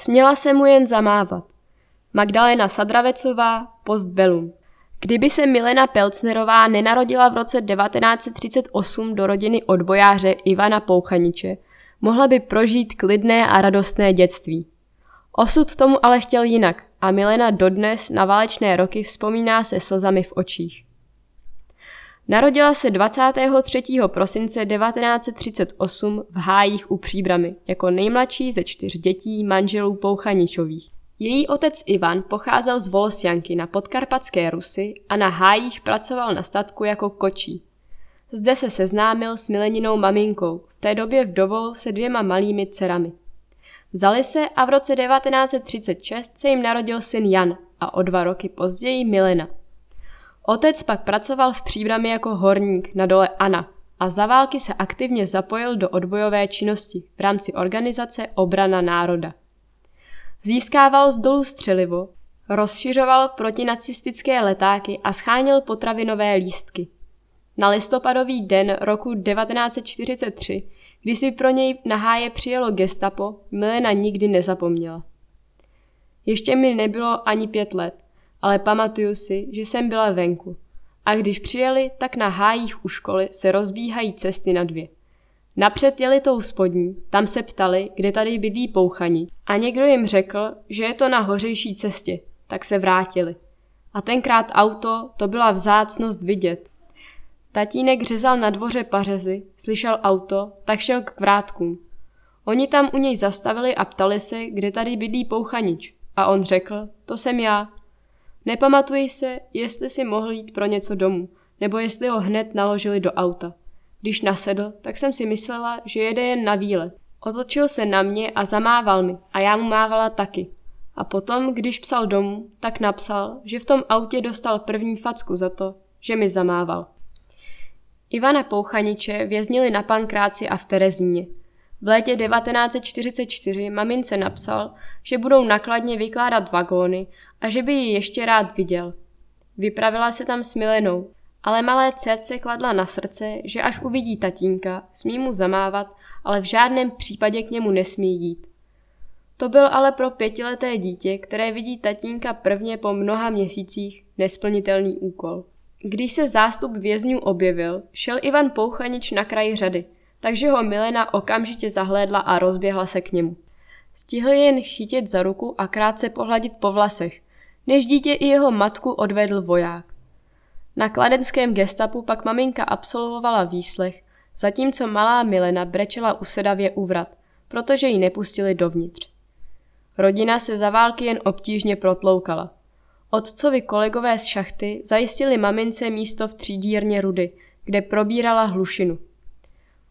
Směla se mu jen zamávat. Magdalena Sadravecová, postbellum. Kdyby se Milena Pelcnerová nenarodila v roce 1938 do rodiny odbojáře Ivana Pouchaniče, mohla by prožít klidné a radostné dětství. Osud tomu ale chtěl jinak a Milena dodnes na válečné roky vzpomíná se slzami v očích. Narodila se 23. prosince 1938 v Hájích u Příbramy jako nejmladší ze čtyř dětí manželů Pouchaničových. Její otec Ivan pocházel z Volosjanky na podkarpatské Rusy a na hájích pracoval na statku jako kočí. Zde se seznámil s mileninou maminkou, v té době vdovou se dvěma malými dcerami. Vzali se a v roce 1936 se jim narodil syn Jan a o dva roky později Milena. Otec pak pracoval v příbrami jako horník na dole Ana a za války se aktivně zapojil do odbojové činnosti v rámci organizace Obrana národa. Získával z dolů střelivo, rozšiřoval protinacistické letáky a schánil potravinové lístky. Na listopadový den roku 1943, kdy si pro něj na háje přijelo gestapo, Milena nikdy nezapomněla. Ještě mi nebylo ani pět let, ale pamatuju si, že jsem byla venku. A když přijeli, tak na hájích u školy se rozbíhají cesty na dvě – Napřed jeli tou spodní, tam se ptali, kde tady bydlí pouchaní a někdo jim řekl, že je to na hořejší cestě, tak se vrátili. A tenkrát auto, to byla vzácnost vidět. Tatínek řezal na dvoře pařezy, slyšel auto, tak šel k vrátkům. Oni tam u něj zastavili a ptali se, kde tady bydlí pouchanič. A on řekl, to jsem já. Nepamatuji se, jestli si mohl jít pro něco domů, nebo jestli ho hned naložili do auta. Když nasedl, tak jsem si myslela, že jede jen na výlet. Otočil se na mě a zamával mi a já mu mávala taky. A potom, když psal domů, tak napsal, že v tom autě dostal první facku za to, že mi zamával. Ivana Pouchaniče věznili na Pankráci a v Terezíně. V létě 1944 mamince napsal, že budou nakladně vykládat vagóny a že by ji ještě rád viděl. Vypravila se tam s Milenou, ale malé dcerce kladla na srdce, že až uvidí tatínka, smí mu zamávat, ale v žádném případě k němu nesmí jít. To byl ale pro pětileté dítě, které vidí tatínka prvně po mnoha měsících, nesplnitelný úkol. Když se zástup vězňů objevil, šel Ivan Pouchanič na kraji řady, takže ho Milena okamžitě zahlédla a rozběhla se k němu. Stihl jen chytit za ruku a krátce pohladit po vlasech, než dítě i jeho matku odvedl voják. Na kladenském gestapu pak maminka absolvovala výslech, zatímco malá Milena brečela usedavě u vrat, protože ji nepustili dovnitř. Rodina se za války jen obtížně protloukala. Otcovi kolegové z šachty zajistili mamince místo v třídírně rudy, kde probírala hlušinu.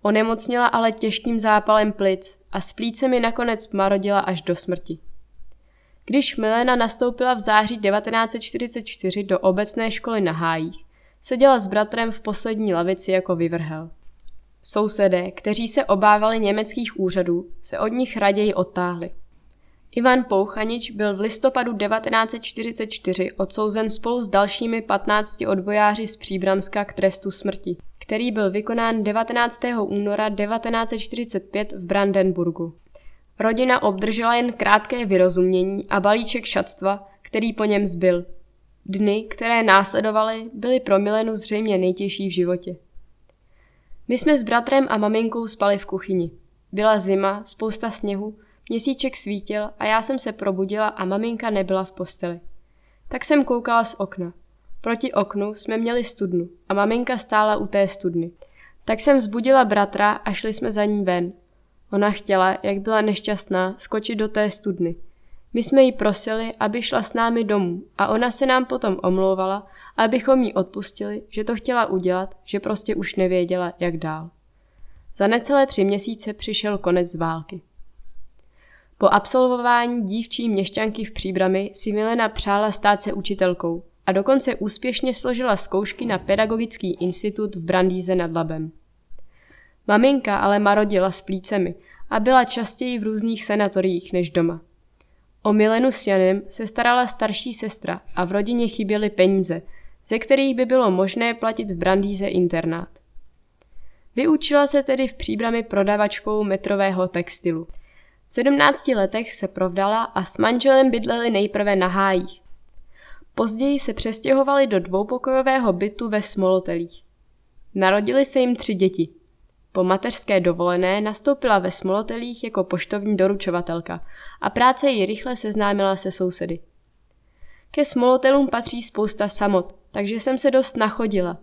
Onemocněla ale těžkým zápalem plic a s plícemi nakonec marodila až do smrti. Když Milena nastoupila v září 1944 do obecné školy na Hájích, seděla s bratrem v poslední lavici jako vyvrhel. Sousedé, kteří se obávali německých úřadů, se od nich raději odtáhli. Ivan Pouchanič byl v listopadu 1944 odsouzen spolu s dalšími 15 odbojáři z Příbramska k trestu smrti, který byl vykonán 19. února 1945 v Brandenburgu. Rodina obdržela jen krátké vyrozumění a balíček šatstva, který po něm zbyl. Dny, které následovaly, byly pro Milenu zřejmě nejtěžší v životě. My jsme s bratrem a maminkou spali v kuchyni. Byla zima, spousta sněhu, měsíček svítil a já jsem se probudila a maminka nebyla v posteli. Tak jsem koukala z okna. Proti oknu jsme měli studnu a maminka stála u té studny. Tak jsem vzbudila bratra a šli jsme za ní ven Ona chtěla, jak byla nešťastná, skočit do té studny. My jsme jí prosili, aby šla s námi domů a ona se nám potom omlouvala, abychom jí odpustili, že to chtěla udělat, že prostě už nevěděla, jak dál. Za necelé tři měsíce přišel konec války. Po absolvování dívčí měšťanky v Příbrami si Milena přála stát se učitelkou a dokonce úspěšně složila zkoušky na Pedagogický institut v Brandýze nad Labem. Maminka ale marodila s plícemi a byla častěji v různých sanatoriích než doma. O Milenu s Janem se starala starší sestra a v rodině chyběly peníze, ze kterých by bylo možné platit v Brandýze internát. Vyučila se tedy v příbrami prodavačkou metrového textilu. V 17 letech se provdala a s manželem bydleli nejprve na hájích. Později se přestěhovali do dvoupokojového bytu ve Smolotelích. Narodili se jim tři děti. Po mateřské dovolené nastoupila ve Smolotelích jako poštovní doručovatelka a práce ji rychle seznámila se sousedy. Ke Smolotelům patří spousta samot, takže jsem se dost nachodila.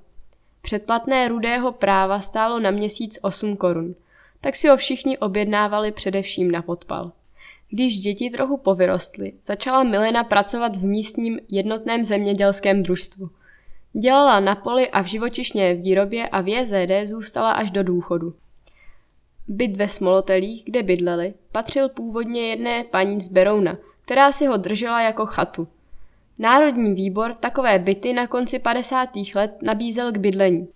Předplatné rudého práva stálo na měsíc 8 korun, tak si ho všichni objednávali především na podpal. Když děti trochu povyrostly, začala Milena pracovat v místním jednotném zemědělském družstvu. Dělala na poli a v živočišné výrobě a v JZD zůstala až do důchodu. Byt ve Smolotelích, kde bydleli, patřil původně jedné paní z Berouna, která si ho držela jako chatu. Národní výbor takové byty na konci 50. let nabízel k bydlení,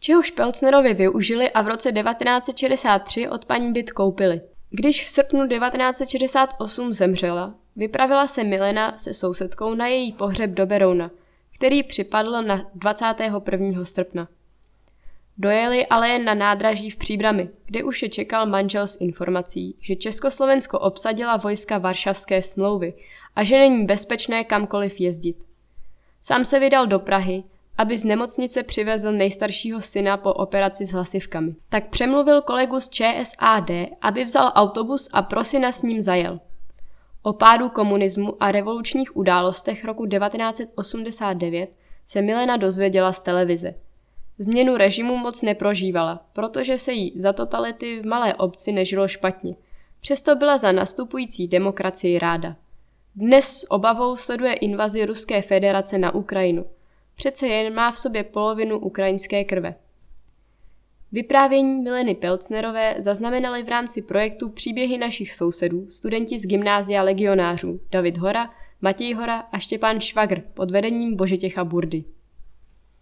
čehož Pelcnerovi využili a v roce 1963 od paní byt koupili. Když v srpnu 1968 zemřela, vypravila se Milena se sousedkou na její pohřeb do Berouna, který připadl na 21. srpna. Dojeli ale jen na nádraží v Příbrami, kde už je čekal manžel s informací, že Československo obsadila vojska Varšavské smlouvy a že není bezpečné kamkoliv jezdit. Sám se vydal do Prahy, aby z nemocnice přivezl nejstaršího syna po operaci s hlasivkami. Tak přemluvil kolegu z ČSAD, aby vzal autobus a pro syna s ním zajel. O pádu komunismu a revolučních událostech roku 1989 se Milena dozvěděla z televize. Změnu režimu moc neprožívala, protože se jí za totality v malé obci nežilo špatně. Přesto byla za nastupující demokracii ráda. Dnes s obavou sleduje invazi Ruské federace na Ukrajinu. Přece jen má v sobě polovinu ukrajinské krve. Vyprávění Mileny Pelcnerové zaznamenali v rámci projektu Příběhy našich sousedů studenti z gymnázia legionářů David Hora, Matěj Hora a Štěpán Švagr pod vedením Božetěcha Burdy.